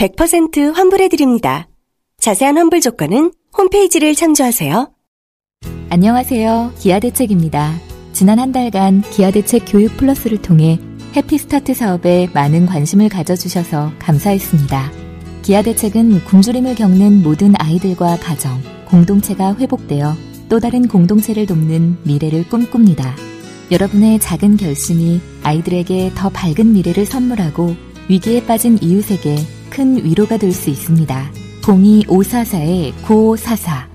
100% 환불해드립니다. 자세한 환불 조건은 홈페이지를 참조하세요. 안녕하세요. 기아대책입니다. 지난 한 달간 기아대책 교육 플러스를 통해 해피스타트 사업에 많은 관심을 가져주셔서 감사했습니다. 기아대책은 굶주림을 겪는 모든 아이들과 가정, 공동체가 회복되어 또 다른 공동체를 돕는 미래를 꿈꿉니다. 여러분의 작은 결심이 아이들에게 더 밝은 미래를 선물하고 위기에 빠진 이웃에게 큰 위로가 될 수 있습니다. 02544-9544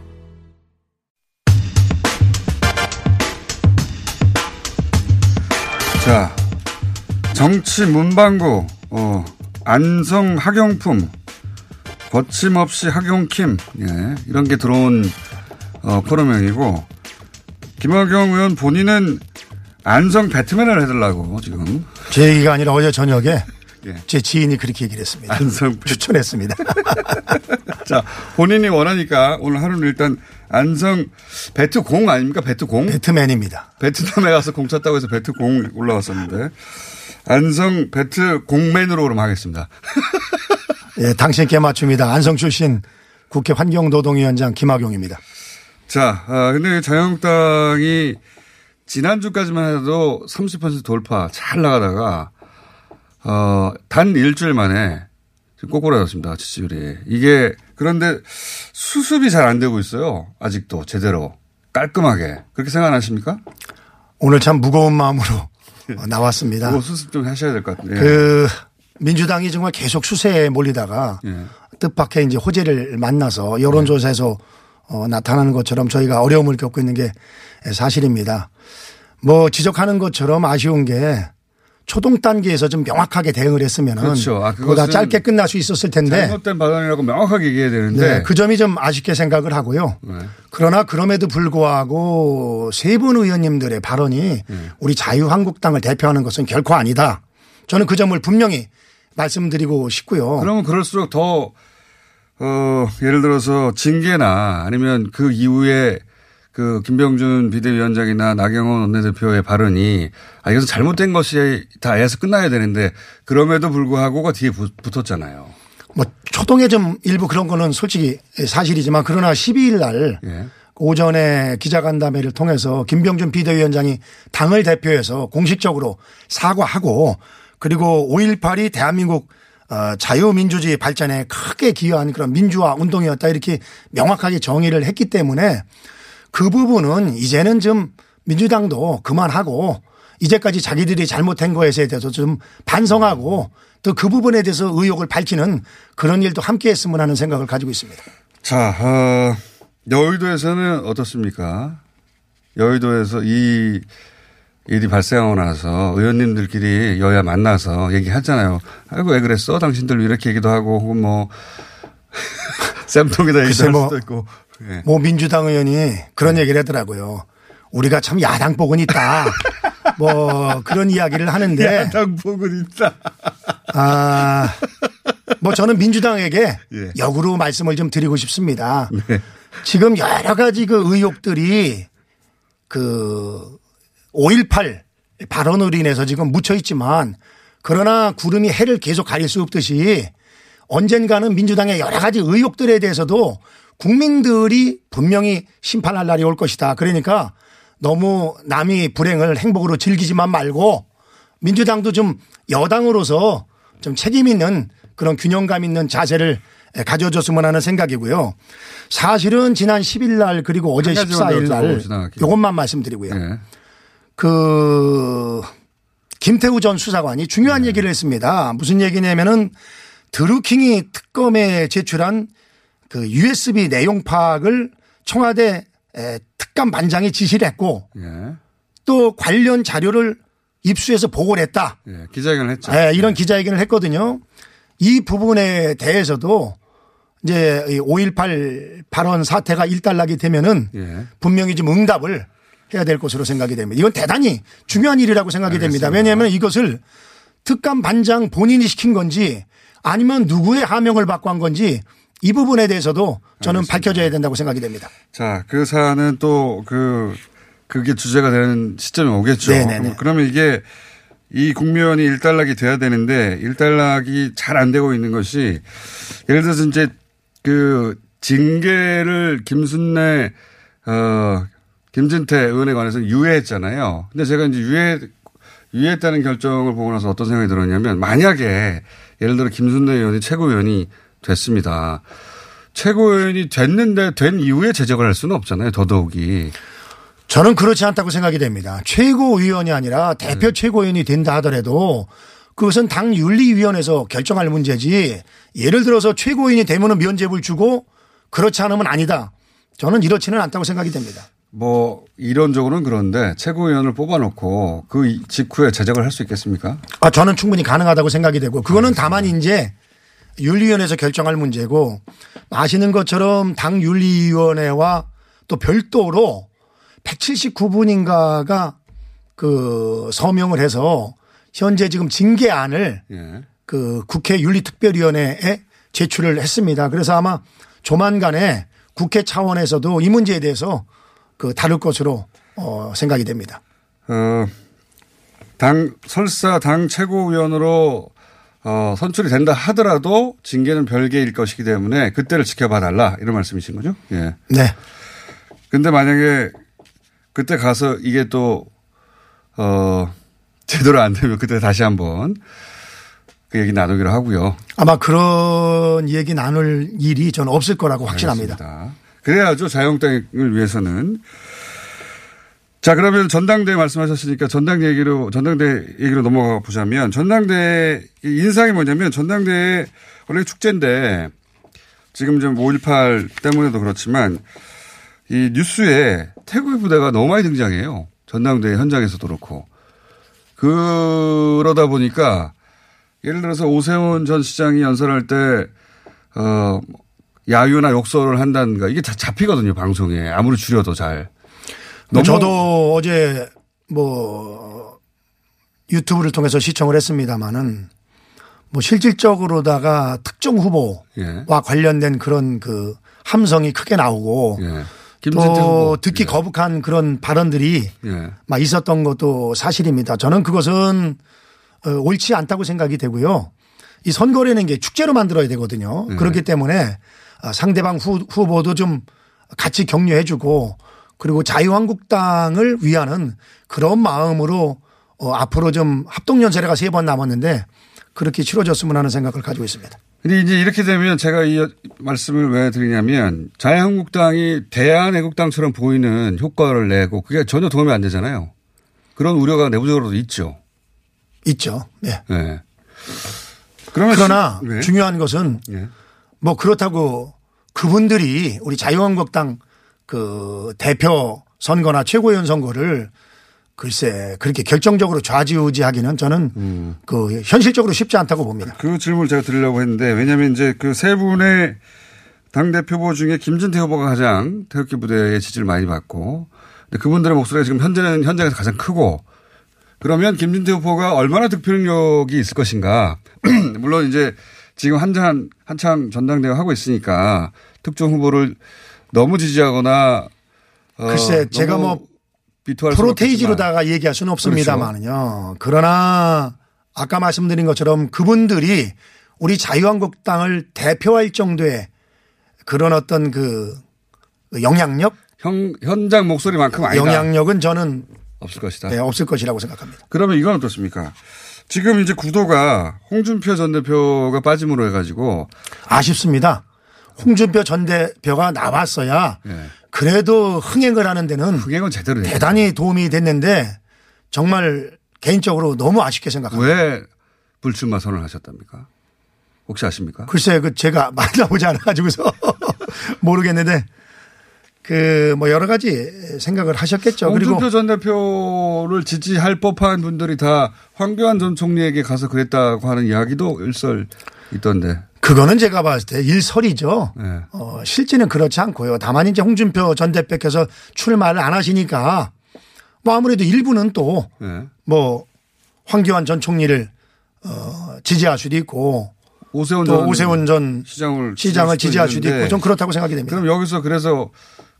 자, 정치 문방구, 어, 안성 학용품, 거침없이 학용킴, 예, 이런 게 들어온, 어, 코너명이고, 김학용 의원 본인은 안성 배트맨을 해달라고, 지금. 제 얘기가 아니라 어제 저녁에 예. 제 지인이 그렇게 얘기를 했습니다. 안성 추천했습니다. 자, 본인이 원하니까 오늘 하루는 일단 안성 배트 공 아닙니까? 배트 공? 배트맨입니다. 베트남에 가서 공 찼다고 해서 배트 공 올라왔었는데. 안성 배트 공맨으로 그럼 하겠습니다. 예, 당신께 맞춥니다. 안성 출신 국회 환경노동위원장 김학용입니다. 자, 아, 근데 자유한국당이 지난주까지만 해도 30% 돌파 잘 나가다가, 어, 단 일주일 만에 지금 꼬꾸라졌습니다. 지지율이. 이게, 그런데 수습이 잘 안 되고 있어요. 아직도 제대로. 깔끔하게. 그렇게 생각하십니까? 오늘 참 무거운 마음으로 어, 나왔습니다. 그거 수습 좀 하셔야 될 것 같은데. 그 민주당이 정말 계속 수세에 몰리다가 예. 뜻밖의 이제 호재를 만나서 여론조사에서 어, 나타나는 것처럼 저희가 어려움을 겪고 있는 게 사실입니다. 뭐 지적하는 것처럼 아쉬운 게 초동 단계에서 좀 명확하게 대응을 했으면은 그렇죠. 아, 그보다 그것은 짧게 끝날 수 있었을 텐데 잘못된 발언이라고 명확하게 얘기해야 되는데. 네, 그 점이 좀 아쉽게 생각을 하고요. 네. 그러나 그럼에도 불구하고 세 분 의원님들의 발언이 네. 우리 자유한국당을 대표하는 것은 결코 아니다. 저는 그 점을 분명히 말씀드리고 싶고요. 그러면 그럴수록 더, 어, 예를 들어서 징계나 아니면 그 이후에 그 김병준 비대위원장이나 나경원 원내대표의 발언이 아, 이것은 잘못된 것이 다 해서 끝나야 되는데 그럼에도 불구하고가 뒤에 붙- 붙었잖아요. 뭐 초동에 좀 일부 그런 거는 솔직히 사실이지만 그러나 12일 날 예. 오전에 기자간담회를 통해서 김병준 비대위원장이 당을 대표해서 공식적으로 사과하고 그리고 5.18이 대한민국 어, 자유민주주의 발전에 크게 기여한 그런 민주화 운동이었다 이렇게 명확하게 정의를 했기 때문에 그 부분은 이제는 좀 민주당도 그만하고 이제까지 자기들이 잘못한 것에 대해서 좀 반성하고 또 그 부분에 대해서 의혹을 밝히는 그런 일도 함께 했으면 하는 생각을 가지고 있습니다. 자, 어, 여의도에서는 어떻습니까? 여의도에서 이 일이 발생하고 나서 의원님들끼리 여야 만나서 얘기하잖아요. 아이고, 왜 그랬어? 당신들 이렇게 얘기도 하고, 혹은 뭐, 쌤통에다 글쎄 얘기할 뭐 수도 있고. 예. 모 민주당 의원이 그런 얘기를 하더라고요. 우리가 참 야당복은 있다. 뭐 그런 이야기를 하는데 야당복은 있다. 아, 뭐 저는 민주당에게 예. 역으로 말씀을 좀 드리고 싶습니다. 네. 지금 여러 가지 그 의혹들이 그 5.18 발언으로 인해서 지금 묻혀 있지만 그러나 구름이 해를 계속 가릴 수 없듯이 언젠가는 민주당의 여러 가지 의혹들에 대해서도 국민들이 분명히 심판할 날이 올 것이다. 그러니까 너무 남이 불행을 행복으로 즐기지만 말고 민주당도 좀 여당으로서 좀 책임 있는 그런 균형감 있는 자세를 가져줬으면 하는 생각이고요. 사실은 지난 10일 날 그리고 어제 한 가지만 더 14일 날. 이것만 말씀드리고요. 예. 그 김태우 전 수사관이 중요한 네. 얘기를 했습니다. 무슨 얘기냐면은 드루킹이 특검에 제출한 그 USB 내용 파악을 청와대 에, 특감 반장이 지시를 했고 예. 또 관련 자료를 입수해서 보고를 했다. 예. 기자회견을 했죠. 예, 이런 기자회견을 했거든요. 이 부분에 대해서도 이제 5.18 발언 사태가 일단락이 되면은 예. 분명히 좀 응답을 해야 될 것으로 생각이 됩니다. 이건 대단히 중요한 일이라고 생각이 됩니다. 왜냐하면 이것을 특감 반장 본인이 시킨 건지 아니면 누구의 하명을 받고 한 건지 이 부분에 대해서도 저는 알겠습니다. 밝혀져야 된다고 생각이 됩니다. 자, 그 사안은 또 그, 그게 주제가 되는 시점이 오겠죠. 네네네. 그러면 이게 이 국면이 일단락이 돼야 되는데 일단락이 잘 안 되고 있는 것이 예를 들어서 이제 그 징계를 김순례, 어, 김진태 의원에 관해서 유예했잖아요. 근데 제가 이제 유예, 유예했다는 결정을 보고 나서 어떤 생각이 들었냐면 만약에 예를 들어 김순례 의원이 최고위원이 됐습니다. 최고위원이 됐는데 된 이후에 제적을 할 수는 없잖아요. 더더욱이. 저는 그렇지 않다고 생각이 됩니다. 최고위원이 아니라 대표 최고위원이 된다 하더라도 그것은 당 윤리위원회에서 결정할 문제지 예를 들어서 최고위원이 되면은 면죄부를 주고 그렇지 않으면 아니다. 저는 이렇지는 않다고 생각이 됩니다. 뭐 이론적으로는 그런데 최고위원을 뽑아놓고 그 이- 직후에 제적을 할 수 있겠습니까? 아, 저는 충분히 가능하다고 생각이 되고 그거는 다만 이제 윤리위원회에서 결정할 문제고 아시는 것처럼 당 윤리위원회와 또 별도로 179분인가가 그 서명을 해서 현재 지금 징계안을 예. 그 국회 윤리특별위원회에 제출을 했습니다. 그래서 아마 조만간에 국회 차원에서도 이 문제에 대해서 그 다룰 것으로 어 생각이 됩니다. 어, 당 설사 당 최고위원으로 어, 선출이 된다 하더라도 징계는 별개일 것이기 때문에 그때를 지켜봐 달라 이런 말씀이신 거죠? 예. 네. 근데 만약에 그때 가서 이게 또, 어, 제대로 안 되면 그때 다시 한번 그 얘기 나누기로 하고요. 아마 그런 얘기 나눌 일이 저는 없을 거라고 확신합니다. 알겠습니다. 그래야죠. 자유한국당을 위해서는. 자, 그러면 전당대 말씀하셨으니까 전당대 얘기로, 전당대 얘기로 넘어가 보자면 전당대 인상이 뭐냐면 전당대 원래 축제인데 지금 좀 5.18 때문에도 그렇지만 이 뉴스에 태극 부대가 너무 많이 등장해요. 전당대 현장에서도 그렇고. 그러다 보니까 예를 들어서 오세훈 전 시장이 연설할 때, 어, 야유나 욕설을 한다든가 이게 다 잡히거든요, 방송에. 아무리 줄여도 잘. 저도 어제 뭐 유튜브를 통해서 시청을 했습니다마는 뭐 실질적으로다가 특정 후보와 예. 관련된 그런 그 함성이 크게 나오고 예. 또 후보. 듣기 예. 거북한 그런 발언들이 예. 막 있었던 것도 사실입니다. 저는 그것은 어, 옳지 않다고 생각이 되고요. 이 선거라는 게 축제로 만들어야 되거든요. 네. 그렇기 때문에 아, 상대방 후, 후보도 좀 같이 격려해 주고 그리고 자유한국당을 위하는 그런 마음으로 어, 앞으로 좀 합동연설회가 세 번 남았는데 그렇게 치러졌으면 하는 생각을 가지고 있습니다. 근데 이제 이렇게 되면 제가 이 말씀을 왜 드리냐면 자유한국당이 대한애국당처럼 보이는 효과를 내고 그게 전혀 도움이 안 되잖아요. 그런 우려가 내부적으로도 있죠. 있죠. 네. 예. 그러면 그러나 시- 네. 중요한 것은 예. 뭐 그렇다고 그분들이 우리 자유한국당 그 대표 선거나 최고위원 선거를 글쎄 그렇게 결정적으로 좌지우지하기는 저는 음. 그 현실적으로 쉽지 않다고 봅니다. 그 질문을 제가 드리려고 했는데 왜냐하면 이제 그 세 분의 당 대표 후보 중에 김진태 후보가 가장 태극기 부대의 지지를 많이 받고 근데 그분들의 목소리가 지금 현재는 현장에서 가장 크고 그러면 김진태 후보가 얼마나 득표력이 있을 것인가 물론 이제 지금 한참 한참 전당대회 하고 있으니까 특정 후보를 너무 지지하거나 어, 글쎄 제가 뭐. 프로테이지로다가 얘기할 수는 없습니다만은요. 그러나 아까 말씀드린 것처럼 그분들이 우리 자유한국당을 대표할 정도의 그런 어떤 그 영향력, 현, 현장 목소리만큼 아니다. 영향력은 저는 없을 것이다. 네, 없을 것이라고 생각합니다. 그러면 이건 어떻습니까? 지금 이제 구도가 홍준표 전 대표가 빠짐으로 해가지고 아쉽습니다. 홍준표 전 대표가 나왔어야 예. 그래도 흥행을 하는 데는 흥행은 제대로. 대단히 도움이 됐는데 정말 개인적으로 너무 아쉽게 생각합니다. 왜 불출마 선언을 하셨답니까? 혹시 아십니까? 글쎄 그 제가 만나보지 않아 가지고서 모르겠는데 그 뭐 여러 가지 생각을 하셨겠죠. 홍준표 전 대표를 지지할 법한 분들이 다 황교안 전 총리에게 가서 그랬다고 하는 이야기도 일설 있던데. 그거는 제가 봤을 때 일설이죠. 네. 어, 실제는 그렇지 않고요. 다만 이제 홍준표 전 대표께서 출마를 안 하시니까 뭐 아무래도 일부는 또 네. 뭐 황교안 전 총리를 어, 지지할 수도 있고 오세훈 또 전 오세훈 전 시장을 시장을 지지할 수도 있고 좀 그렇다고 생각이 됩니다. 그럼 여기서 그래서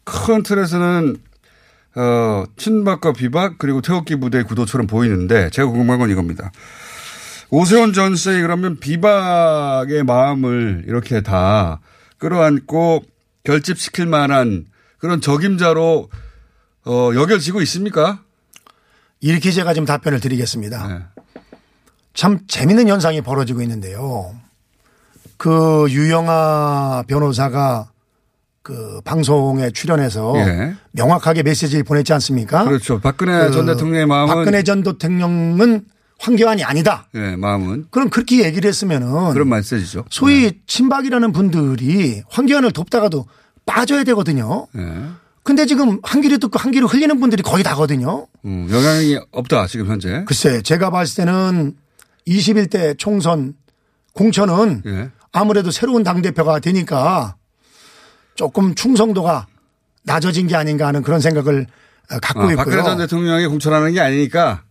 큰 틀에서는 어, 친박과 비박 그리고 태극기 부대의 구도처럼 보이는데 제가 궁금한 건 이겁니다. 오세훈 전 씨의 그러면 비박의 마음을 이렇게 다 끌어안고 결집시킬 만한 그런 적임자로 어, 여겨지고 있습니까? 이렇게 제가 지금 답변을 드리겠습니다. 네. 참 재밌는 현상이 벌어지고 있는데요. 그 유영아 변호사가 그 방송에 출연해서 예. 명확하게 메시지를 보냈지 않습니까? 그렇죠. 박근혜 그 전 대통령의 마음은 박근혜 전 대통령은 황교안이 아니다. 예, 마음은 그럼 그렇게 얘기를 했으면은 그런 메시지죠. 소위 친박이라는 분들이 황교안을 돕다가도 빠져야 되거든요. 예. 근데 지금 한 귀를 듣고 한 귀를 흘리는 분들이 거의 다거든요. 음, 영향이 없다 지금 현재. 글쎄 제가 봤을 때는 21대 총선 공천은 예. 아무래도 새로운 당 대표가 되니까 조금 충성도가 낮아진 게 아닌가 하는 그런 생각을 어, 갖고 아, 박근혜 전 있고요. 대통령이 공천하는 게 아니니까.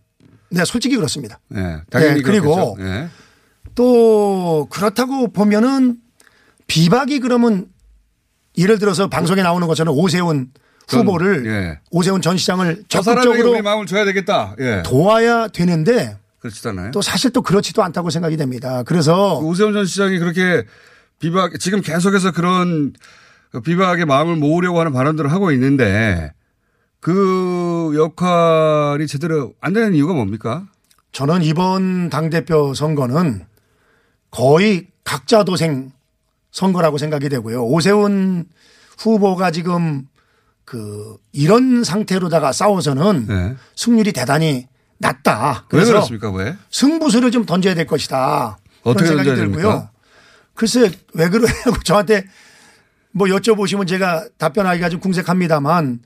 네, 솔직히 그렇습니다. 예, 당연히 네, 그리고. 예. 또 그렇다고 보면은 비박이 그러면 예를 들어서 방송에 나오는 것처럼 오세훈 전, 후보를 예. 오세훈 전 시장을 적극적으로 마음을 줘야 되겠다. 예. 도와야 되는데 그렇지잖아요. 또 사실 또 그렇지도 않다고 생각이 됩니다. 그래서 오세훈 전 시장이 그렇게 비박 지금 계속해서 그런 비박의 마음을 모으려고 하는 발언들을 하고 있는데 그 역할이 제대로 안 되는 이유가 뭡니까? 저는 이번 당대표 선거는 거의 각자 도생 선거라고 생각이 되고요. 오세훈 후보가 지금 그 이런 상태로다가 싸워서는 네. 승률이 대단히 낮다. 왜 그래서 그렇습니까? 왜? 승부수를 좀 던져야 될 것이다. 어떻게 생각이 들고요. 됩니까? 글쎄 왜 그러냐고 저한테 뭐 여쭤보시면 제가 답변하기가 좀 궁색합니다만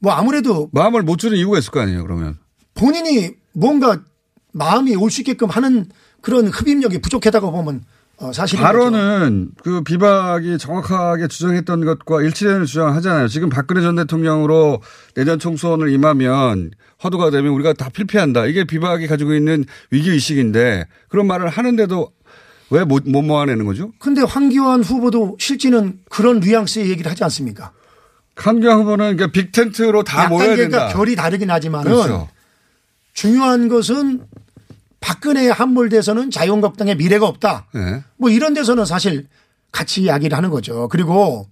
뭐 아무래도 마음을 못 주는 이유가 있을 거 아니에요, 그러면. 본인이 뭔가 마음이 올 수 있게끔 하는 그런 흡입력이 부족하다고 보면 어, 사실인 거죠. 발언은 그 비박이 정확하게 주장했던 것과 일치되는 주장을 하잖아요. 지금 박근혜 전 대통령으로 내년 총선을 임하면 화두가 되면 우리가 다 필피한다. 이게 비박이 가지고 있는 위기 의식인데 그런 말을 하는데도 왜 못, 못 모아내는 거죠? 근데 황교안 후보도 실제는 그런 뉘앙스의 얘기를 하지 않습니까? 한경 후보는 그러니까 빅텐트로 다 모여야 그러니까 된다. 결이 다르긴 하지만은 그렇죠. 중요한 것은 박근혜에 함몰돼서는 자유한국당의 미래가 없다. 네. 뭐 이런 데서는 사실 같이 이야기를 하는 거죠. 그리고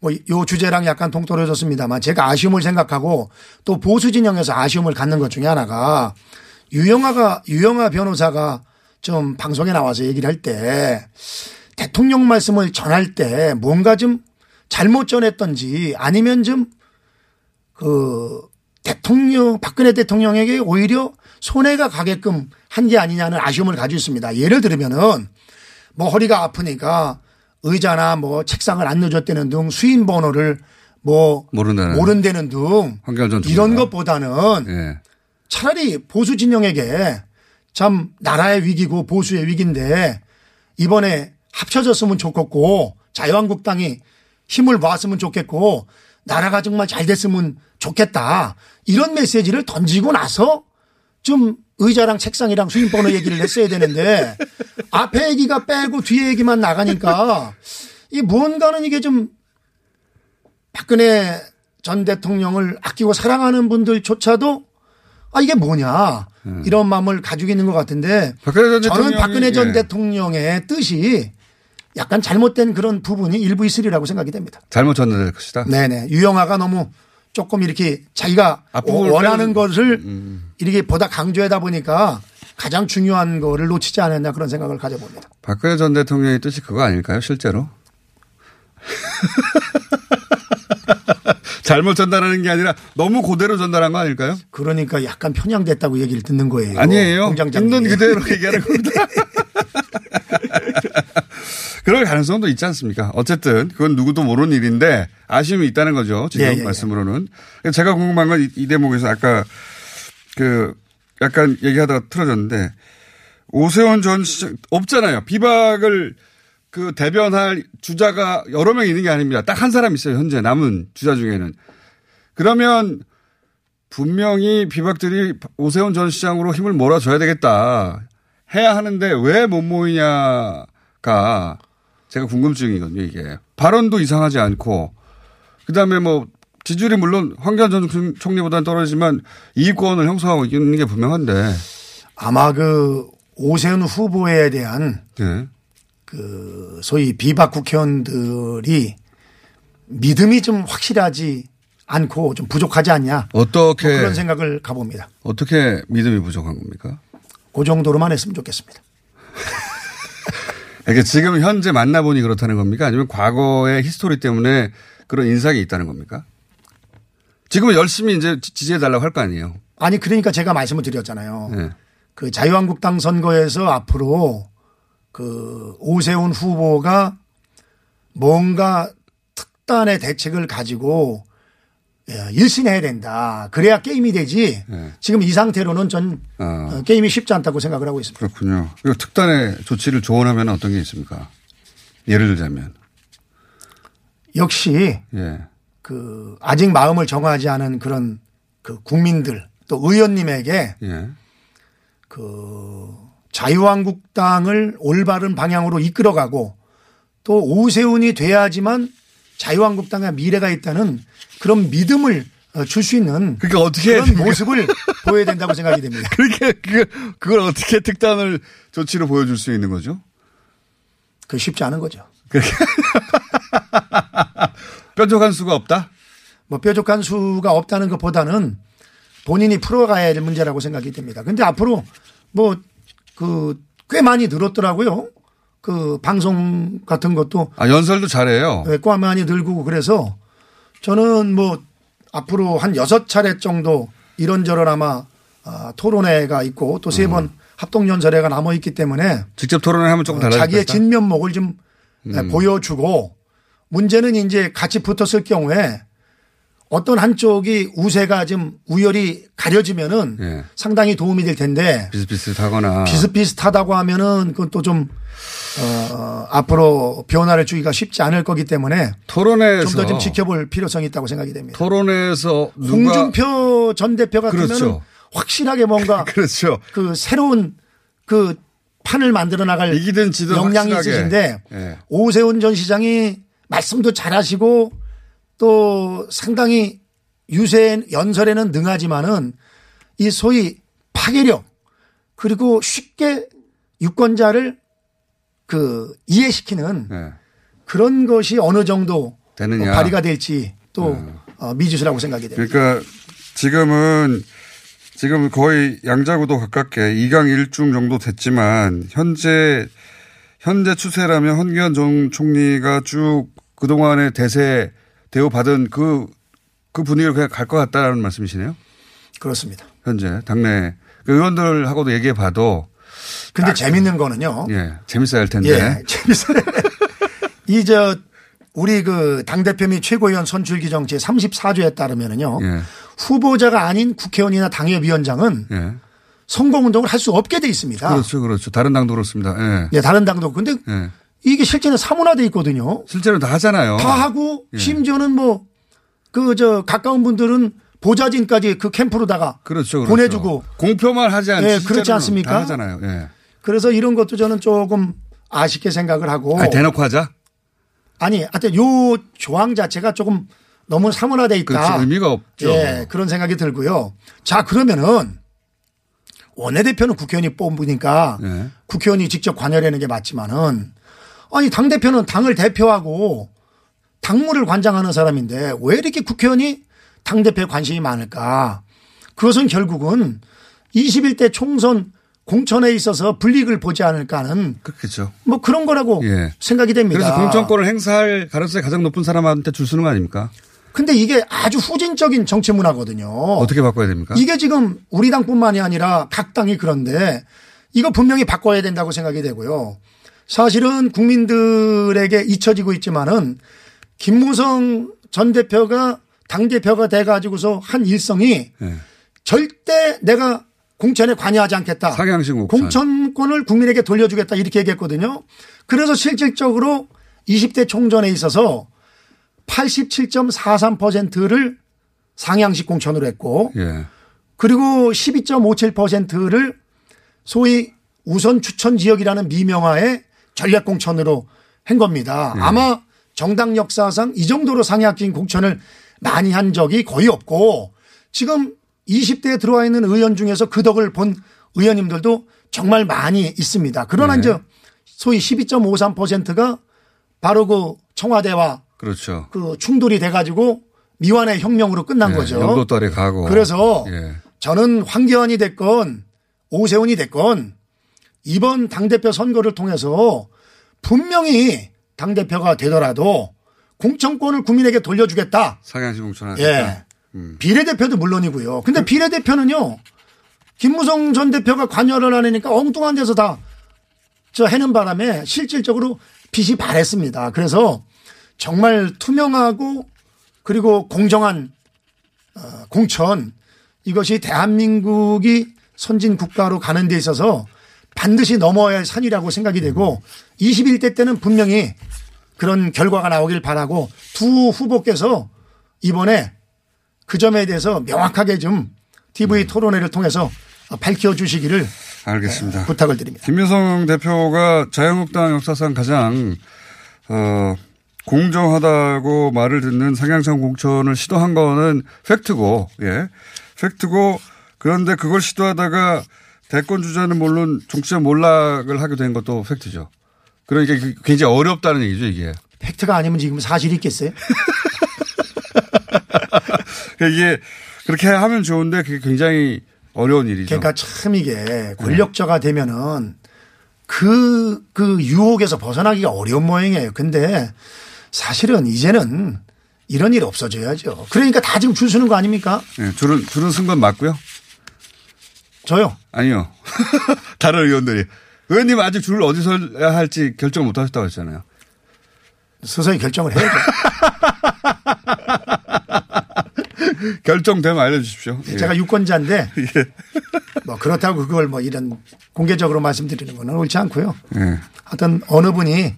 뭐요 주제랑 약간 동떨어졌습니다만 제가 아쉬움을 생각하고 또 보수 진영에서 아쉬움을 갖는 것 중에 하나가 유영아가 유영아 변호사가 좀 방송에 나와서 얘기를 할 때 대통령 말씀을 전할 때 뭔가 좀 잘못 전했던지 아니면 좀 그 대통령 박근혜 대통령에게 오히려 손해가 가게끔 한 게 아니냐는 아쉬움을 가지고 있습니다. 예를 들면은 뭐 허리가 아프니까 의자나 뭐 책상을 안 넣어줬다는 등 수인 번호를 뭐 모른다는. 모른다는 등 이런. 것보다는 예. 차라리 보수 진영에게 참 나라의 위기고 보수의 위기인데 이번에 합쳐졌으면 좋겠고 자유한국당이 힘을 모았으면 좋겠고 나라가 정말 잘 됐으면 좋겠다. 이런 메시지를 던지고 나서 좀 의자랑 책상이랑 수인번호 얘기를 했어야 되는데 앞에 얘기가 빼고 뒤에 얘기만 나가니까 이 무언가는 이게 좀 박근혜 전 대통령을 아끼고 사랑하는 분들조차도 아 이게 뭐냐? 이런 마음을 가지고 있는 것 같은데 박근혜 전 저는 박근혜 전 예. 대통령의 뜻이 약간 잘못된 그런 부분이 일부 있으리라고 생각이 됩니다. 잘못 전달될 것이다. 네네 유영아가 너무 조금 이렇게 자기가 원하는 빼는- 것을 이렇게 보다 강조하다 보니까 가장 중요한 거를 놓치지 않았나 그런 생각을 가져봅니다. 박근혜 전 대통령의 뜻이 그거 아닐까요, 실제로? 잘못 전달하는 게 아니라 너무 그대로 전달한 거 아닐까요? 그러니까 약간 편향됐다고 얘기를 듣는 거예요. 아니에요. 공장장님이. 있는 그대로 얘기하는 겁니다. 그럴 가능성도 있지 않습니까? 어쨌든 그건 누구도 모르는 일인데 아쉬움이 있다는 거죠. 지금 예. 말씀으로는. 제가 궁금한 건 이 대목에서 아까 그 약간 얘기하다가 틀어졌는데 오세훈 전 시장 없잖아요. 비박을 그 대변할 주자가 여러 명 있는 게 아닙니다. 딱 한 사람 있어요. 현재 남은 주자 중에는. 그러면 분명히 비박들이 오세훈 전 시장으로 힘을 몰아줘야 되겠다. 해야 하는데 왜 못 모이냐가 제가 궁금증이거든요, 이게. 발언도 이상하지 않고, 그 다음에 뭐, 지지율이 물론 황교안 전 총리보다는 떨어지지만 2위권을 형성하고 있는 게 분명한데. 아마 그 오세훈 후보에 대한 네. 그 소위 비박 국회의원들이 믿음이 좀 확실하지 않고 좀 부족하지 않냐. 어떻게, 뭐 그런 생각을 가져봅니다. 어떻게 믿음이 부족한 겁니까? 그 정도로만 했으면 좋겠습니다. 이게 지금 현재 만나보니 그렇다는 겁니까? 아니면 과거의 history 때문에 그런 인상이 있다는 겁니까? 지금은 열심히 이제 지지해달라고 할 거 아니에요? 아니 그러니까 제가 말씀을 드렸잖아요. 네. 그 자유한국당 선거에서 앞으로 그 오세훈 후보가 뭔가 특단의 대책을 가지고 예, 일신해야 된다. 그래야 게임이 되지. 네. 지금 이 상태로는 전 아. 어, 게임이 쉽지 않다고 생각을 하고 있습니다. 그렇군요. 그리고 특단의 조치를 조언하면 어떤 게 있습니까? 예를 들자면. 역시 예. 그 아직 마음을 정하지 않은 그런 그 국민들 또 의원님에게 예. 그 자유한국당을 올바른 방향으로 이끌어가고 또 오세훈이 돼야지만 자유한국당의 미래가 있다는 그런 믿음을 줄 수 있는 그러니까 어떻게 그런 모습을 보여야 된다고 생각이 됩니다. 그렇게 그걸, 그걸 어떻게 특단을 조치로 보여줄 수 있는 거죠? 그 쉽지 않은 거죠. 뾰족한 수가 없다? 뭐 뾰족한 수가 없다는 것보다는 본인이 풀어가야 될 문제라고 생각이 됩니다. 근데 앞으로 뭐 그 꽤 많이 늘었더라고요. 그 방송 같은 것도 아, 연설도 잘해요. 네, 꽤 많이 늘고 그래서 저는 뭐 앞으로 한 여섯 차례 정도 이런저런 아마 아, 토론회가 있고 또 세번 합동연설회가 남아 있기 때문에 직접 토론을 하면 조금 달라질 어, 자기의. 진면목을 좀 음. 보여주고 문제는 이제 같이 붙었을 경우에 어떤 한쪽이 우세가 좀 우열이 가려지면은 예. 상당히 도움이 될 텐데 비슷비슷하거나. 비슷비슷하다고 하면은 그건 또 좀 어, 앞으로 변화를 주기가 쉽지 않을 거기 때문에 토론회에서 좀 더 좀 지켜볼 필요성이 있다고 생각이 됩니다. 토론회에서 홍준표 전 대표 같으면 그렇죠. 확실하게 뭔가 그렇죠. 그 새로운 그 판을 만들어 나갈 이기든 지든 역량이 확실하게. 있으신데 예. 오세훈 전 시장이 말씀도 잘하시고 또 상당히 유세 연설에는 능하지만은 이 소위 파괴력 그리고 쉽게 유권자를 그 이해시키는 예. 그런 것이 어느 정도 되느냐. 발휘가 될지 또 어, 미지수라고 생각이 됩니다. 그러니까 지금은 지금 거의 양자구도 가깝게 2강 1중 정도 됐지만 현재 현재 추세라면 헌기현 전 총리가 쭉 그동안의 대세 대우받은 그, 그 분위기로 그냥 갈 것 같다라는 말씀이시네요. 그렇습니다. 현재 당내 그 의원들하고도 얘기해 봐도 근데 재밌는 거는요. 예, 재밌어야 할 텐데. 예, 재밌어요. 이저 우리 그 당대표 및 최고위원 선출기 정제 34조에 따르면은요. 예. 후보자가 아닌 국회의원이나 당협위원장은 예. 선거운동을 할 수 없게 돼 있습니다. 그렇죠, 그렇죠. 다른 당도 그렇습니다. 예. 예, 다른 당도. 근데 예. 이게 실제는 사문화돼 있거든요. 실제로 다 하잖아요. 다 하고 예. 심지어는 뭐 그 저 가까운 분들은 보좌진까지 그 캠프로다가 그렇죠, 그렇죠. 보내주고 공표만 하지 않지. 예, 그렇지 않습니까? 다 하잖아요. 예. 그래서 이런 것도 저는 조금 아쉽게 생각을 하고 아, 대놓고 하자? 아니, 하여튼 요 조항 자체가 조금 너무 사문화돼 있다. 그렇죠. 의미가 없죠. 예, 그런 생각이 들고요. 자, 그러면은 원내대표는 국회의원이 뽑으니까 예. 국회의원이 직접 관여하는 게 맞지만은 아니, 당 대표는 당을 대표하고 당무를 관장하는 사람인데 왜 이렇게 국회의원이 당 대표에 관심이 많을까? 그것은 결국은 21대 총선 공천에 있어서 불이익을 보지 않을까 하는 그렇겠죠. 뭐 그런 거라고 예. 생각이 됩니다. 그래서 공천권을 행사할 가능성이 가장 높은 사람한테 줄 쓰는 거 아닙니까? 근데 이게 아주 후진적인 정치 문화거든요. 어떻게 바꿔야 됩니까? 이게 지금 우리 당뿐만이 아니라 각 당이 그런데 이거 분명히 바꿔야 된다고 생각이 되고요. 사실은 국민들에게 잊혀지고 있지만은 김무성 전 대표가 당 대표가 돼 가지고서 한 일성이 예. 절대 내가 공천에 관여하지 않겠다. 상향식 공천. 공천권을 국민에게 돌려주겠다 이렇게 얘기했거든요. 그래서 실질적으로 20대 총선에 있어서 87.43%를 상향식 공천으로 했고 예. 그리고 12.57%를 소위 우선 추천 지역이라는 미명하에 전략 공천으로 한 겁니다. 아마 정당 역사상 이 정도로 상향적인 공천을 많이 한 적이 거의 없고 지금 20대에 들어와 있는 의원 중에서 그 덕을 본 의원님들도 정말 많이 있습니다. 그러나 네. 이제 소위 12.53%가 바로 그 청와대와 그렇죠. 그 충돌이 돼 가지고 미완의 혁명으로 끝난 예, 거죠. 영도달에 가고. 그래서 예. 저는 황교안이 됐건 오세훈이 됐건 이번 당대표 선거를 통해서 분명히 당대표가 되더라도 공천권을 국민에게 돌려주겠다. 상향식 공천 예. 하겠다. 비례대표도 물론이고요. 근데 비례대표는요. 김무성 전 대표가 관여를 안 하니까 엉뚱한 데서 다 저 해는 바람에 실질적으로 빚이 발했습니다. 그래서 정말 투명하고 그리고 공정한 어, 공천 이것이 대한민국이 선진 국가로 가는 데 있어서 반드시 넘어야 할 산이라고 생각이 되고 21대 때는 분명히 그런 결과가 나오길 바라고 두 후보께서 이번에 그 점에 대해서 명확하게 좀 TV 토론회를 통해서 밝혀 주시기를 알겠습니다. 부탁을 드립니다. 김무성 대표가 자유한국당 역사상 가장 어, 공정하다고 말을 듣는 상향성 공천을 시도한 거는 팩트고, 예, 팩트고 그런데 그걸 시도하다가 대권 주자는 물론 정치적 몰락을 하게 된 것도 팩트죠. 그러니까 그- 굉장히 어렵다는 얘기죠 이게. 팩트가 아니면 지금 사실이 있겠어요? 그러니까 이게 그렇게 하면 좋은데 그게 굉장히 어려운 일이죠. 그러니까 참 이게 권력자가 되면은 그, 그 유혹에서 벗어나기가 어려운 모양이에요. 근데 사실은 이제는 이런 일 없어져야죠. 그러니까 다 지금 줄 서는 거 아닙니까? 예, 줄은 줄은 쓴 건 맞고요. 저요. 아니요. 다른 의원들이. 의원님 아직 줄을 어디서 서야 할지 결정 못 하셨다고 했잖아요. 서서히 결정을 해야죠. 결정되면 알려주십시오. 예. 제가 유권자인데 뭐 그렇다고 그걸 뭐 이런 공개적으로 말씀드리는 거는 옳지 않고요. 예. 하여튼 어느 분이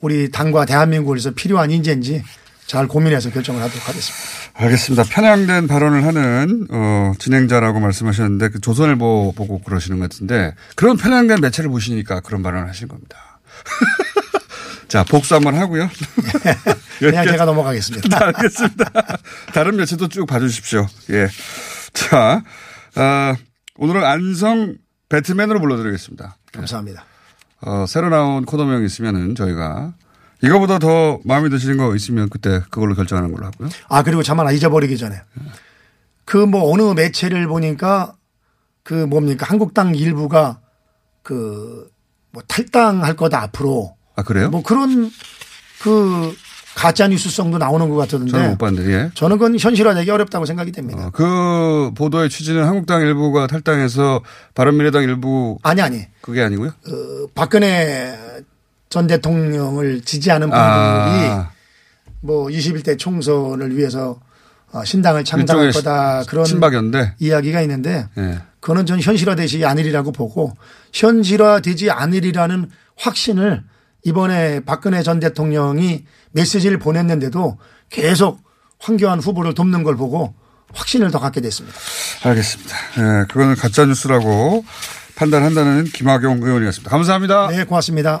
우리 당과 대한민국을 위해서 필요한 인재인지 잘 고민해서 결정을 하도록 하겠습니다. 알겠습니다. 편향된 발언을 하는 어, 진행자라고 말씀하셨는데 그 조선일보 보고 그러시는 것 같은데 그런 편향된 매체를 보시니까 그런 발언을 하신 겁니다. 자 복수 한번 하고요. 그냥 제가 넘어가겠습니다. 알겠습니다. 다른 매체도 쭉 봐주십시오. 예. 자, 아, 오늘은 안성 배트맨으로 불러드리겠습니다. 감사합니다. 어, 새로 나온 코너명 있으면은 저희가 이거보다 더 마음에 드시는 거 있으면 그때 그걸로 결정하는 걸로 하고요. 아 그리고 참 하나 잊어버리기 전에 그 뭐 어느 매체를 보니까 그 뭡니까 한국당 일부가 그 뭐 탈당할 거다 앞으로 아, 그래요? 뭐 그런 그 가짜 뉴스성도 나오는 것 저는 못 같던데 봤는데, 예. 저는 그건 현실화되기 어렵다고 생각이 됩니다. 어, 그 보도의 취지는 한국당 일부가 탈당해서 바른미래당 일부 아니 아니 그게 아니고요. 그 박근혜 전 대통령을 지지하는 분들이 아, 뭐 21대 총선을 위해서 어, 신당을 창당할 거다 그런 친박연대. 이야기가 있는데 예. 그거는 전 현실화되지 않으리라고 보고 현실화되지 않으리라는 확신을 이번에 박근혜 전 대통령이 메시지를 보냈는데도 계속 황교안 후보를 돕는 걸 보고 확신을 더 갖게 됐습니다. 알겠습니다. 예, 그거는 가짜 뉴스라고 판단한다는 김학용 의원이었습니다. 감사합니다. 네, 고맙습니다.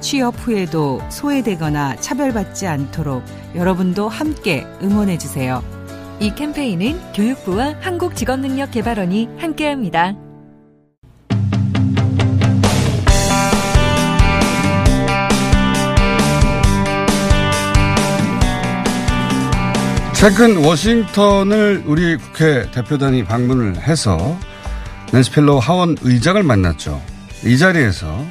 취업 후에도 소외되거나 차별받지 않도록 여러분도 함께 응원해 주세요. 이 캠페인은 교육부와 한국직업능력개발원이 함께합니다. 최근 워싱턴을 우리 국회 대표단이 방문을 해서 낸시 펠로시 하원 의장을 만났죠. 이 자리에서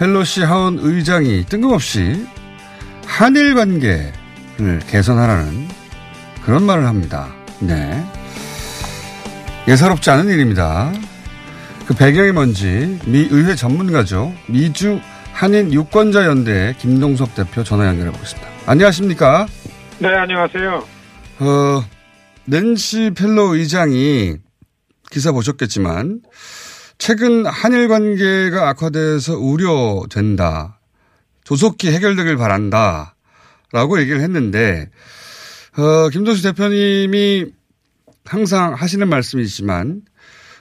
펠로시 하원 의장이 뜬금없이 한일 관계를 개선하라는 그런 말을 합니다. 네. 예사롭지 않은 일입니다. 그 배경이 뭔지 미 의회 전문가죠. 미주 한인 유권자 연대 김동석 대표 전화 연결해 보겠습니다. 안녕하십니까? 네, 안녕하세요. 어, 낸시 펠로 의장이 기사 보셨겠지만 최근 한일 관계가 악화돼서 우려된다. 조속히 해결되길 바란다. 라고 얘기를 했는데, 어, 김도수 대표님이 항상 하시는 말씀이지만,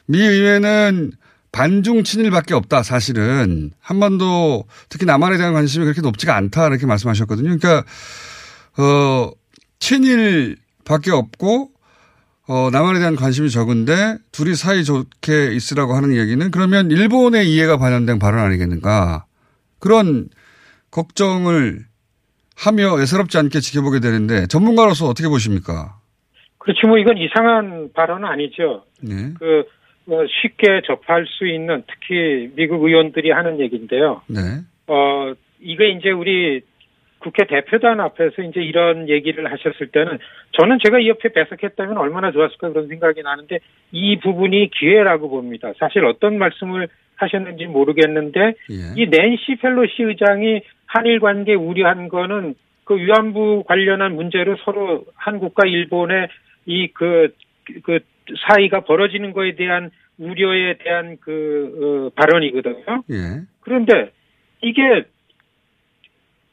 미 의회는 반중 친일밖에 없다, 사실은. 한반도, 특히 남한에 대한 관심이 그렇게 높지가 않다, 이렇게 말씀하셨거든요. 그러니까, 어, 친일밖에 없고, 어, 남한에 대한 관심이 적은데 둘이 사이 좋게 있으라고 하는 얘기는 그러면 일본의 이해가 반영된 발언 아니겠는가. 그런 걱정을 하며 예사롭지 않게 지켜보게 되는데 전문가로서 어떻게 보십니까? 그렇지 뭐 이건 이상한 발언은 아니죠. 네. 그 어, 쉽게 접할 수 있는 특히 미국 의원들이 하는 얘기인데요. 네. 어 이게 이제 우리 국회 대표단 앞에서 이제 이런 얘기를 하셨을 때는 저는 제가 이 옆에 배석했다면 얼마나 좋았을까 그런 생각이 나는데 이 부분이 기회라고 봅니다. 사실 어떤 말씀을 하셨는지 모르겠는데 예. 이 낸시 펠로시 의장이 한일 관계 우려한 거는 그 위안부 관련한 문제로 서로 한국과 일본의 이그그 사이가 벌어지는 거에 대한 우려에 대한 그 어, 발언이거든요. 예. 그런데 이게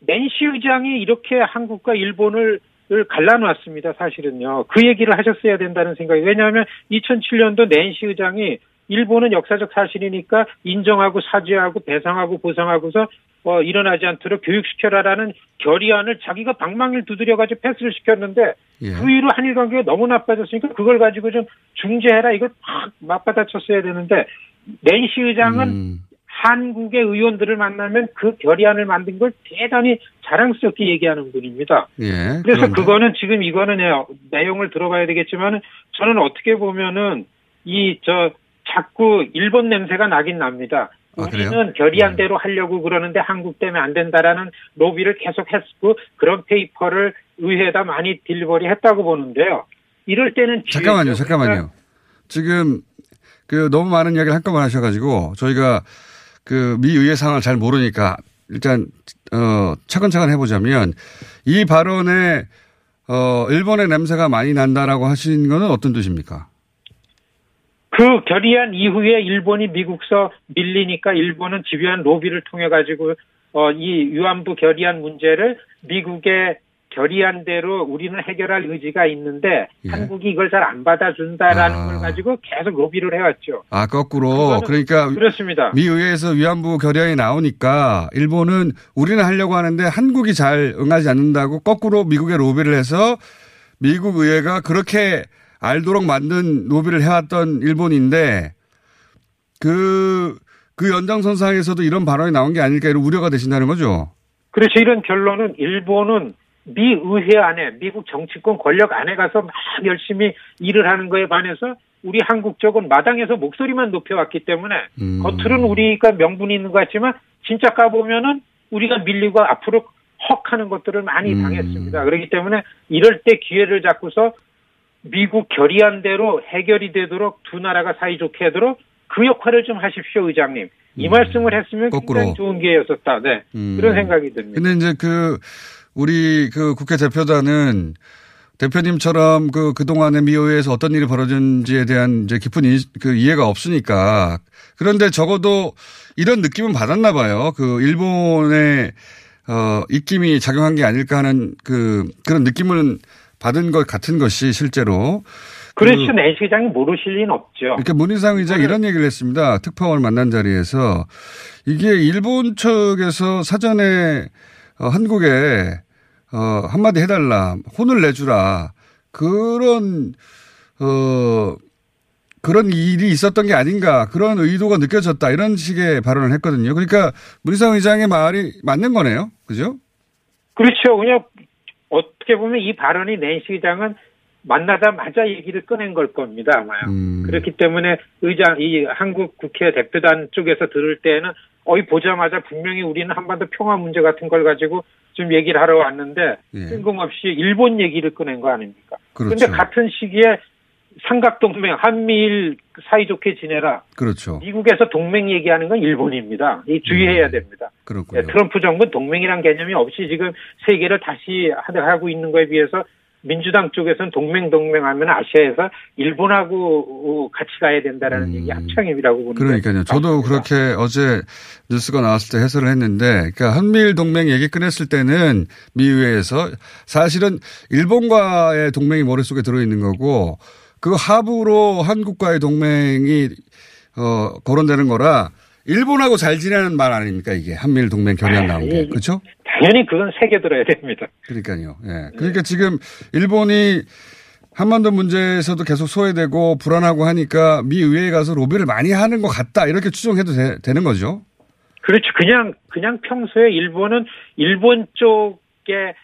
낸시 의장이 이렇게 한국과 일본을 을 갈라놨습니다. 사실은요. 그 얘기를 하셨어야 된다는 생각이. 왜냐하면 2007년도 낸시 의장이 일본은 역사적 사실이니까 인정하고 사죄하고 배상하고 보상하고서 어, 일어나지 않도록 교육시켜라라는 결의안을 자기가 방망이를 두드려가지고 패스를 시켰는데 예. 그 이후로 한일 관계가 너무 나빠졌으니까 그걸 가지고 좀 중재해라 이걸 팍 맞받아쳤어야 되는데 낸시 의장은 음. 한국의 의원들을 만나면 그 결의안을 만든 걸 대단히 자랑스럽게 얘기하는 분입니다. 예. 그래서 그런데. 그거는 지금 이거는 예, 내용을 들어봐야 되겠지만 저는 어떻게 보면은 이 저 자꾸 일본 냄새가 나긴 납니다. 아? 우리는 결의안대로 하려고 그러는데 한국 때문에 안 된다라는 로비를 계속 했고 그런 paper를 의회에다 많이 delivery 했다고 보는데요. 이럴 때는 잠깐만요. 잠깐만요. 지금 그 너무 많은 이야기를 한꺼번에 하셔가지고 저희가 그 미 의회 상황을 잘 모르니까 일단 어 차근차근 해보자면 이 발언에 어 일본의 냄새가 많이 난다라고 하신 거는 어떤 뜻입니까? 그 결의안 이후에 일본이 미국서 밀리니까 일본은 집요한 로비를 통해 가지고 어, 이 위안부 결의안 문제를 미국의 결의안대로 우리는 해결할 의지가 있는데 예. 한국이 이걸 잘 안 받아준다라는 아. 걸 가지고 계속 로비를 해왔죠. 아 거꾸로 그러니까 그렇습니다. 미 의회에서 위안부 결의안이 나오니까 일본은 우리는 하려고 하는데 한국이 잘 응하지 않는다고 거꾸로 미국에 로비를 해서 미국 의회가 그렇게 알도록 만든 로비를 해왔던 일본인데 그, 그 연장선상에서도 이런 발언이 나온 게 아닐까 이런 우려가 되신다는 거죠. 그래서 이런 결론은 일본은 미 의회 안에 미국 정치권 권력 안에 가서 막 열심히 일을 하는 거에 반해서 우리 한국 쪽은 마당에서 목소리만 높여왔기 때문에 음. 겉으로는 우리가 명분이 있는 것 같지만 진짜 까보면은 우리가 밀리고 앞으로 헉 하는 것들을 많이 음. 당했습니다. 그렇기 때문에 이럴 때 기회를 잡고서 미국 결의안대로 해결이 되도록 두 나라가 사이좋게 하도록 그 역할을 좀 하십시오, 의장님. 이 말씀을 했으면 음. 거꾸로. 굉장히 좋은 기회였었다. 네. 음. 그런 생각이 듭니다. 근데 이제 그 우리 그 국회 대표단은 대표님처럼 그 그동안에 미 의회에서 어떤 일이 벌어졌는지에 대한 이제 깊은 이, 그 이해가 없으니까 그런데 적어도 이런 느낌은 받았나 봐요. 그 일본의 어 입김이 작용한 게 아닐까 하는 그 그런 느낌은 받은 것 같은 것이 실제로 그렇죠. 낸시 의장이 모르실 리는 없죠. 이렇게 문희상 의장 이런 얘기를 했습니다. 특파원을 만난 자리에서 이게 일본 측에서 사전에 어, 한국에 어, 한마디 해달라 혼을 내주라 그런 어 그런 일이 있었던 게 아닌가 그런 의도가 느껴졌다 이런 식의 발언을 했거든요. 그러니까 문희상 의장의 말이 맞는 거네요. 그죠? 그렇죠. 그냥 어떻게 보면 이 발언이 낸시 의장은 만나자마자 얘기를 꺼낸 걸 겁니다, 아마요. 음. 그렇기 때문에 의장, 이 한국 국회 대표단 쪽에서 들을 때는 어이 보자마자 분명히 우리는 한반도 평화 문제 같은 걸 가지고 좀 얘기를 하러 왔는데 예. 뜬금없이 일본 얘기를 꺼낸 거 아닙니까? 그렇죠. 근데 같은 시기에 삼각동맹, 한미일 사이좋게 지내라. 그렇죠. 미국에서 동맹 얘기하는 건 일본입니다. 이 주의해야 됩니다. 그렇군요. 네, 트럼프 정부는 동맹이란 개념이 없이 지금 세계를 다시 하고 있는 거에 비해서 민주당 쪽에서는 동맹 동맹하면 아시아에서 일본하고 같이 가야 된다라는 얘기 합창입이라고 보는 음. 그러니까요. 저도 그렇게 어제 뉴스가 나왔을 때 해설을 했는데, 그러니까 한미일 동맹 얘기 꺼냈을 때는 미의회에서 사실은 일본과의 동맹이 머릿속에 들어있는 거고, 그 하부로 한국과의 동맹이 어, 거론되는 거라 일본하고 잘 지내는 말 아닙니까 이게 한미일 동맹 결의안 나온 게 예, 그렇죠? 당연히 그건 새겨 들어야 됩니다. 그러니까요. 예. 그러니까 지금 일본이 한반도 문제에서도 계속 소외되고 불안하고 하니까 미 의회에 가서 로비를 많이 하는 것 같다 이렇게 추정해도 되, 는 거죠. 그렇죠. 그냥 그냥 평소에 일본은 일본 쪽의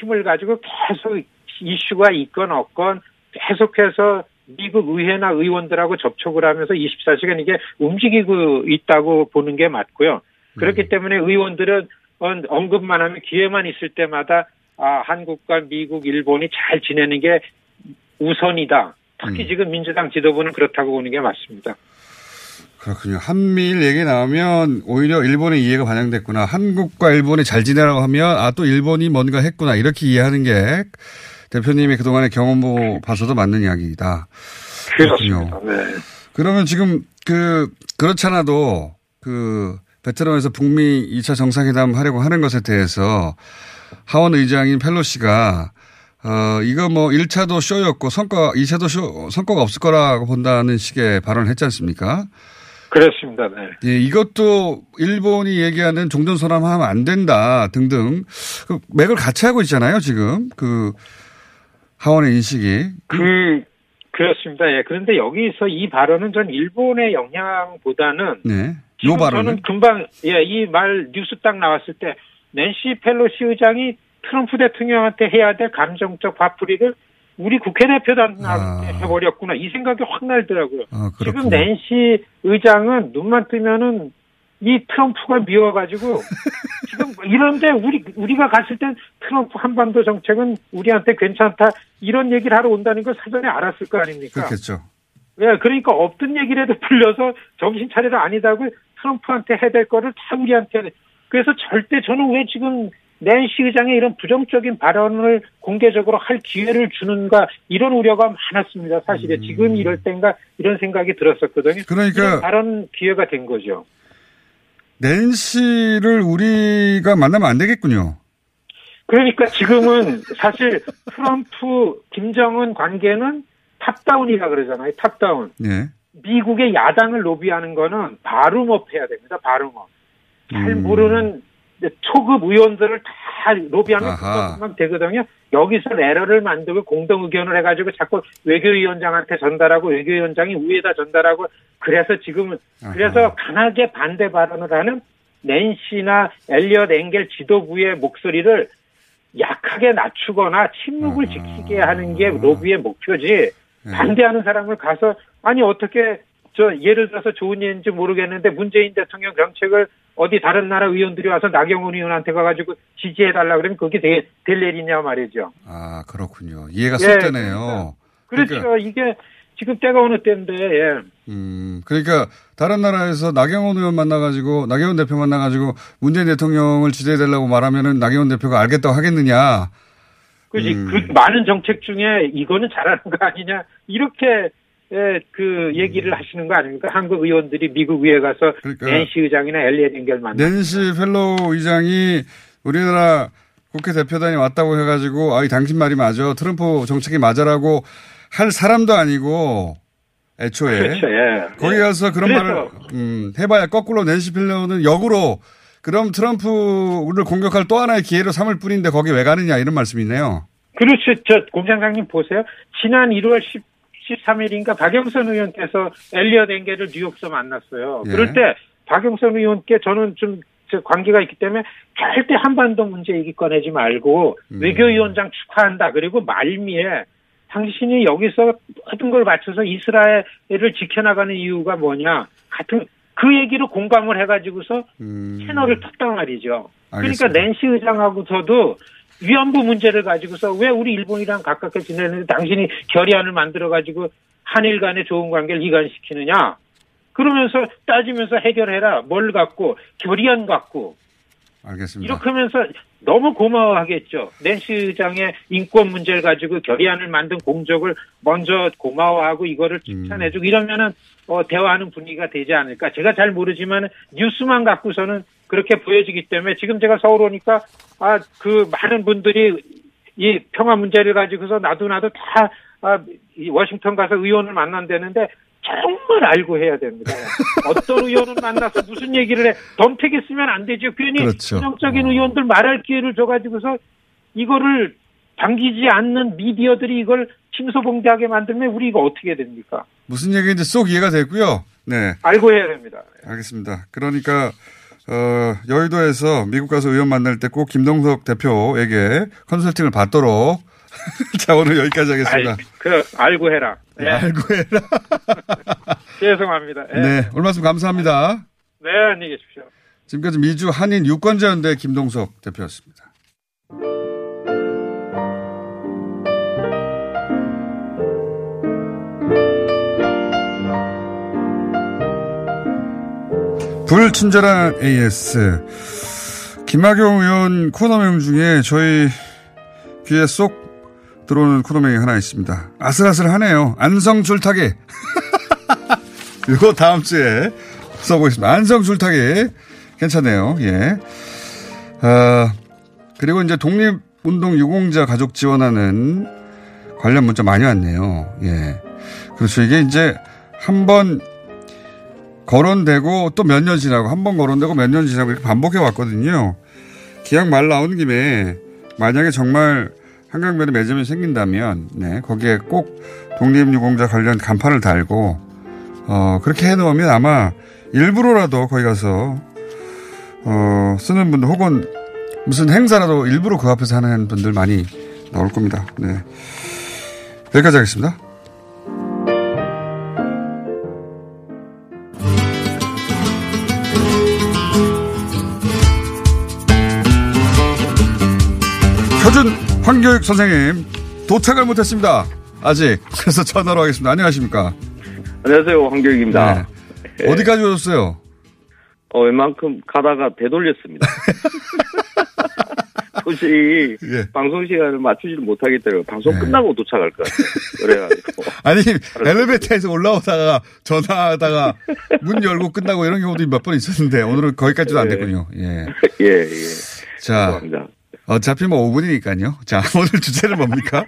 힘을 가지고 계속 이슈가 있건 없건 계속해서 미국 의회나 의원들하고 접촉을 하면서 24시간 이게 움직이고 있다고 보는 게 맞고요. 그렇기 때문에 의원들은 언급만 하면 기회만 있을 때마다 아, 한국과 미국, 일본이 잘 지내는 게 우선이다. 특히 지금 민주당 지도부는 그렇다고 보는 게 맞습니다. 그렇군요. 한미일 얘기 나오면 오히려 일본의 이해가 반영됐구나. 한국과 일본이 잘 지내라고 하면 아 또 일본이 뭔가 했구나 이렇게 이해하는 게 대표님이 그동안의 경험 봐서도 맞는 이야기이다. 그렇군요. 네. 그러면 지금 그 그렇잖아도 그 베트남에서 북미 2차 정상회담 하려고 하는 것에 대해서 하원 의장인 펠로시가 어, 이거 뭐 1차도 쇼였고 성과, 2차도 쇼, 성과가 없을 거라고 본다는 식의 발언을 했지 않습니까? 그렇습니다. 네. 예, 이것도 일본이 얘기하는 종전선언 하면 안 된다 등등 그 맥을 같이 하고 있잖아요, 지금. 그 하원의 인식이. 그, 그렇습니다. 예. 그런데 여기서 이 발언은 전 일본의 영향보다는 네. 요 발언은 저는 금방 예, 이 말 뉴스 딱 나왔을 때 낸시 펠로시 의장이 트럼프 대통령한테 해야 될 감정적 화풀이를 우리 국회 대표단한테 아. 해버렸구나 이 생각이 확 날더라고요. 아, 지금 낸시 의장은 눈만 뜨면은 이 트럼프가 미워가지고 지금 이런데 우리 우리가 갔을 땐 트럼프 한반도 정책은 우리한테 괜찮다 이런 얘기를 하러 온다는 걸 사전에 알았을 거 아닙니까? 그렇겠죠. 예, 그러니까 없던 얘기라도 불려서 정신 차려도 아니다고 트럼프한테 해야 될 거를 우리한테. 해. 그래서 절대 저는 왜 지금 낸시 의장의 이런 부정적인 발언을 공개적으로 할 기회를 주는가 이런 우려가 많았습니다. 사실에 지금 이럴 땐가 이런 생각이 들었었거든요. 음. 그러니까 발언 기회가 된 거죠. 낸시를 우리가 만나면 안 되겠군요. 그러니까 지금은 사실 트럼프 김정은 관계는 top-down이라 그러잖아요. top-down. 예. 미국의 야당을 로비하는 거는 bottom-up 해야 됩니다. bottom-up. 잘 음. 모르는 초급 의원들을 다 로비하면 아하. 그것만 되거든요. 여기서 에러를 만들고 공동 의견을 해가지고 자꾸 외교위원장한테 전달하고 외교위원장이 위에다 전달하고 그래서 지금은 그래서 강하게 반대 발언을 하는 낸시나 엘리엇 앵겔 지도부의 목소리를 약하게 낮추거나 침묵을 지키게 하는 게 로비의 목표지 반대하는 사람을 가서 아니 어떻게 저 예를 들어서 좋은 예인지 모르겠는데 문재인 대통령 정책을 어디 다른 나라 의원들이 와서 나경원 의원한테 가가지고 지지해달라 그러면 그게 될, 될 일이냐 말이죠. 아, 그렇군요. 이해가 예, 쏙 되네요. 그렇죠. 그러니까. 이게 지금 때가 어느 때인데, 예. 음, 그러니까 다른 나라에서 나경원 의원 만나가지고 나경원 대표 만나가지고 문재인 대통령을 지지해달라고 말하면은 나경원 대표가 알겠다고 하겠느냐. 그지 음. 그 많은 정책 중에 이거는 잘하는 거 아니냐 이렇게 예, 그 얘기를 하시는 거 아닙니까? 한국 의원들이 미국 의회 가서 그러니까. 낸시 의장이나 엘리엇 앵겔 만나. 낸시 펠로시 의장이 우리나라 국회 대표단이 왔다고 해가지고 아이 당신 말이 맞아 트럼프 정책이 맞아라고 할 사람도 아니고 애초에 그렇죠, 예. 거기 가서 그런 그래서- 말을 음, 해봐야 거꾸로 낸시 펠로는 역으로 그럼 트럼프를 공격할 또 하나의 기회로 삼을 뿐인데 거기 왜 가느냐 이런 말씀이네요. 그렇죠. 저 공장장님 보세요. 지난 1월 10, 13일인가 박영선 의원께서 엘리엇 앵게를 뉴욕에서 만났어요. 예. 그럴 때 박영선 의원께 저는 좀저 관계가 있기 때문에 절대 한반도 문제 얘기 꺼내지 말고 음. 외교위원장 축하한다. 그리고 말미에 당신이 여기서 모든 걸 바쳐서 이스라엘을 지켜나가는 이유가 뭐냐. 같은 그 얘기로 공감을 해가지고서 채널을 텄단 말이죠. 그러니까 음. 알겠습니다. 낸시 의장하고서도 위안부 문제를 가지고서 왜 우리 일본이랑 가깝게 지내는데 당신이 결의안을 만들어 가지고 한일 간의 좋은 관계를 이관시키느냐? 그러면서 따지면서 해결해라. 뭘 갖고 결의안 갖고 알겠습니다. 이렇게 하면서 너무 고마워하겠죠. 낸시 의장의 인권 문제를 가지고 결의안을 만든 공적을 먼저 고마워하고 이거를 칭찬해주고 이러면은 어, 대화하는 분위기가 되지 않을까. 제가 잘 모르지만 뉴스만 갖고서는 그렇게 보여지기 때문에 지금 제가 서울 오니까 아 그 많은 분들이 이 평화 문제를 가지고서 나도 나도 다 아, 이 워싱턴 가서 의원을 만난다는데 정말 알고 해야 됩니다. 어떤 의원을 만나서 무슨 얘기를 해. 덤태기 쓰면 안 되죠. 괜히 그렇죠. 전형적인 의원들 말할 기회를 줘가지고서 이거를 당기지 않는 미디어들이 이걸 침소봉대하게 만들면 우리 이거 어떻게 됩니까? 무슨 얘기인지 쏙 이해가 됐고요. 네. 알고 해야 됩니다. 알겠습니다. 그러니까 어, 여의도에서 미국 가서 의원 만날 때 꼭 김동석 대표에게 컨설팅을 받도록 자 오늘 여기까지 하겠습니다. 아이, 그 알고 해라. 네. 알고 해라. 죄송합니다. 네. 네, 오늘 말씀 감사합니다. 네, 안녕히 계십시오. 지금까지 미주 한인 유권자연대 김동석 대표였습니다. 불친절한 AS. 김학용 의원 코너 명 중에 저희 귀에 쏙 들어오는 코너명이 하나 있습니다. 아슬아슬하네요. 안성 줄타기. 이거 다음 주에 써보겠습니다. 안성 줄타기. 괜찮네요. 예. 아, 그리고 이제 독립운동 유공자 가족 지원하는 관련 문자 많이 왔네요. 예. 그렇죠. 이게 이제 한 번 거론되고 또 몇 년 지나고 한 번 거론되고 몇 년 지나고 이렇게 반복해 왔거든요. 기약 말 나오는 김에 만약에 정말 한강변에 매점이 생긴다면 네, 거기에 꼭 독립유공자 관련 간판을 달고 어, 그렇게 해놓으면 아마 일부러라도 거기 가서 어, 쓰는 분들 혹은 무슨 행사라도 일부러 그 앞에서 하는 분들 많이 나올 겁니다. 네. 여기까지 하겠습니다. 표준 황교육 선생님 도착을 못했습니다. 아직 그래서 전화로 하겠습니다. 안녕하십니까? 안녕하세요, 황교익입니다. 네. 어디까지 오셨어요? 어, 웬만큼 가다가 되돌렸습니다. 도저히 방송 시간을 맞추지를 못하겠더라고요. 방송 끝나고 도착할 것 같아요. 그래가지고. 아니 엘리베이터에서 올라오다가 전화하다가 문 열고 끝나고 이런 경우도 몇 번 있었는데 오늘은 거기까지도 안 예. 됐군요. 예. 예, 예. 자, 죄송합니다. 어차피 뭐 5분이니까요. 자, 오늘 주제는 뭡니까?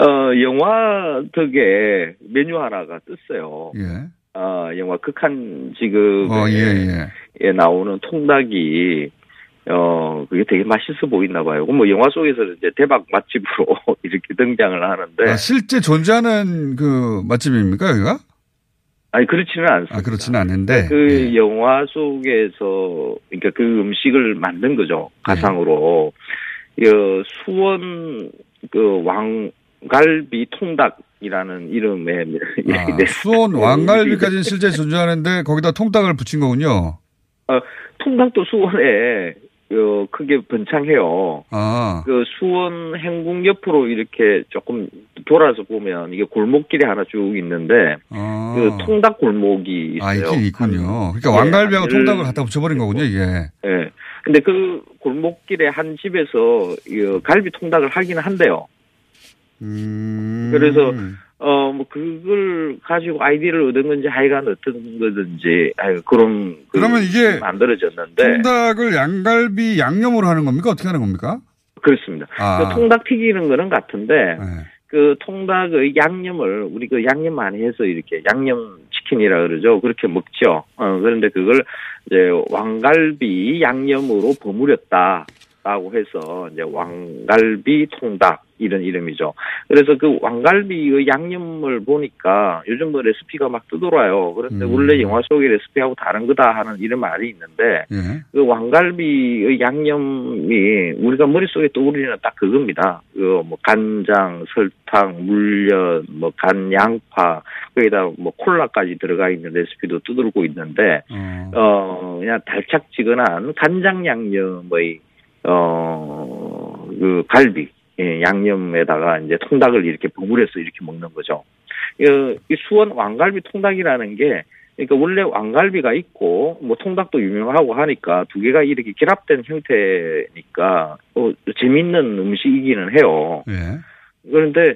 어, 영화 덕에 메뉴 하나가 떴어요. 예. 어, 영화 극한 지급에 어, 예, 예. 예, 나오는 통닭이 어, 그게 되게 맛있어 보이나 봐요. 뭐 영화 속에서 이제 대박 맛집으로 이렇게 등장을 하는데 아, 실제 존재하는 그 맛집입니까, 여기가? 아니 그렇지는 않습니다. 아, 그렇지는 않은데. 그 영화 속에서 그러니까 그 음식을 만든 거죠 가상으로 그 수원 그 왕갈비 통닭이라는 이름의 아, 네. 수원 왕갈비까지는 실제 존재하는데 거기다 통닭을 붙인 거군요. 어, 통닭도 수원에 어, 크게 번창해요. 아. 그 수원 행궁 옆으로 이렇게 조금 돌아서 보면 이게 골목길이 하나 쭉 있는데 아. 그 통닭 골목이 있어요. 아, 있긴 있군요. 그러니까 예, 왕갈비하고 한 통닭을 열- 갖다 붙여버린 거군요, 이게. 예. 근데 그 골목길에 한 집에서 이 갈비 통닭을 하기는 한대요. 음. 그래서 어 뭐 그걸 가지고 아이디어를 얻은 건지 하여간 어떤 거든지 아유 그런 그 그러면 이게 만들어졌는데 통닭을 양갈비 양념으로 하는 겁니까? 어떻게 하는 겁니까? 그렇습니다. 아. 그 통닭 튀기는 거는 같은데 그 통닭의 양념을 우리 그 양념 많이 해서 이렇게 양념 치킨이라 그러죠. 그렇게 먹죠. 어, 그런데 그걸 이제 왕갈비 양념으로 버무렸다. 라고 해서 이제 왕갈비 통닭 이런 이름이죠. 그래서 그 왕갈비의 양념을 보니까 요즘 뭐 레시피가 막 뜨돌아요. 그런데 음. 원래 영화 속의 레시피하고 다른 거다 하는 이런 말이 있는데 예. 그 왕갈비의 양념이 우리가 머릿속에 떠오르는 딱 그겁니다. 그 뭐 간장, 설탕, 물엿, 뭐 간 양파, 거기다 뭐 콜라까지 들어가 있는 레시피도 두들고 있는데 어 그냥 달짝지근한 간장 양념의 어, 그 갈비, 예, 양념에다가 이제 통닭을 이렇게 버무려서 이렇게 먹는 거죠. 이, 이 수원 왕갈비 통닭이라는 게, 그러니까 원래 왕갈비가 있고, 뭐 통닭도 유명하고 하니까 두 개가 이렇게 결합된 형태니까, 어, 재밌는 음식이기는 해요. 예. 그런데,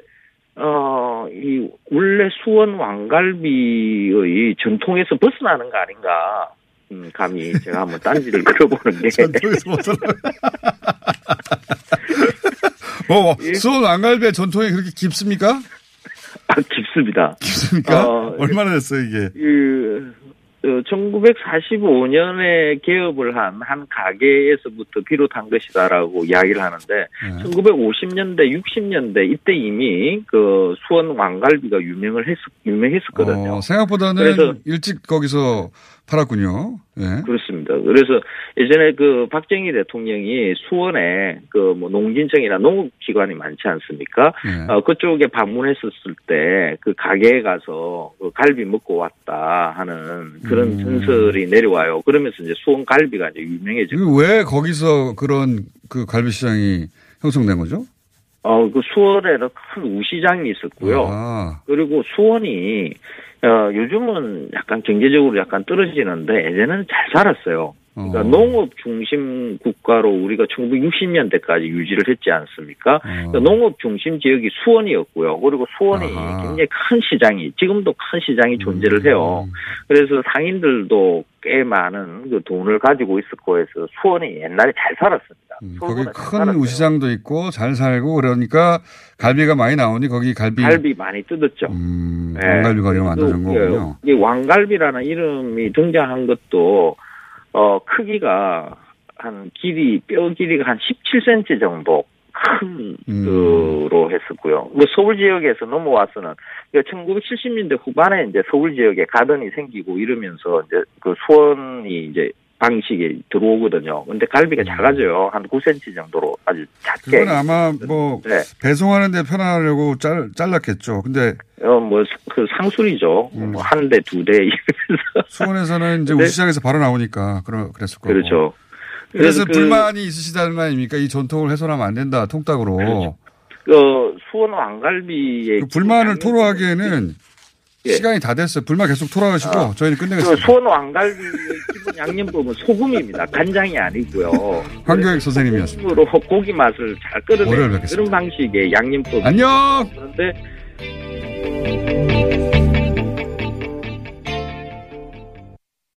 어, 이, 원래 수원 왕갈비의 전통에서 벗어나는 거 아닌가. 음, 감히 제가 한번 딴지를 걸어보는 게. 전통에서 벗어나. 뭐, 수원 왕갈비의 전통이 그렇게 깊습니까? 아, 깊습니다. 깊습니까? 어, 얼마나 됐어요, 이게? 그, 1945년에 개업을 한 한 가게에서부터 비롯한 것이다라고 이야기를 하는데 네. 1950년대, 60년대 이때 이미 그 수원 왕갈비가 유명을 했 유명했었거든요. 어, 생각보다는 그래서- 일찍 거기서 팔았군요. 예. 그렇습니다. 그래서 예전에 그 박정희 대통령이 수원에 그 뭐 농진청이나 농업기관이 많지 않습니까? 예. 어, 그쪽에 방문했었을 때 그 가게에 가서 그 갈비 먹고 왔다 하는 그런 음. 전설이 내려와요. 그러면서 이제 수원 갈비가 이제 유명해지고. 왜 거기서 그런 그 갈비 시장이 형성된 거죠? 어, 그 수원에는 큰 우시장이 있었고요. 아, 그리고 수원이 어, 요즘은 약간 경제적으로 약간 떨어지는데 예전에는 잘 살았어요. 그러니까 어. 농업 중심 국가로 우리가 1960년대까지 유지를 했지 않습니까? 그러니까 농업 중심 지역이 수원이었고요. 그리고 수원이 아하. 굉장히 큰 시장이 지금도 큰 시장이 존재를 음. 해요. 그래서 상인들도 꽤 많은 그 돈을 가지고 있었고 해서 수원이 옛날에 잘 살았습니다. 음, 거기 큰 살았어요. 우시장도 있고 잘 살고 그러니까 갈비가 많이 나오니 거기 갈비, 갈비 많이 뜯었죠. 음, 네. 왕갈비 거리가 만들어진 그, 거군요. 이 왕갈비라는 이름이 등장한 것도 어 크기가 한 길이 뼈 길이가 한 17cm 정도 큰 음. 그로 했었고요. 뭐 서울 지역에서 넘어와서는 1970년대 후반에 이제 서울 지역에 가든이 생기고 이러면서 이제 그 수원이 이제 방식이 들어오거든요. 근데 갈비가 작아져요. 한 9cm 정도로 아주 작게. 음. 그건 아마 뭐 네. 배송하는데 편하려고 잘, 잘랐겠죠. 근데 어, 뭐, 그 상술이죠. 음. 뭐 한 대, 두 대, 이러면서. 수원에서는 이제 네. 우시장에서 바로 나오니까 그러, 그랬을 거고. 그렇죠. 그래서 그- 불만이 있으시다는 거 아닙니까? 이 전통을 훼손하면 안 된다. 통닭으로. 그렇죠. 그, 수원 왕갈비의. 그 불만을 토로하기에는 예. 시간이 다 됐어요. 불만 계속 토로하시고 저희는 그 끝내겠습니다. 수원 왕갈비의 기본 양념법은 소금입니다. 간장이 아니고요. 황교익 선생님이었습니다. 으로 고기 맛을 잘 뵙겠습니다. 그런 방식의 양념법. 안녕! 그런데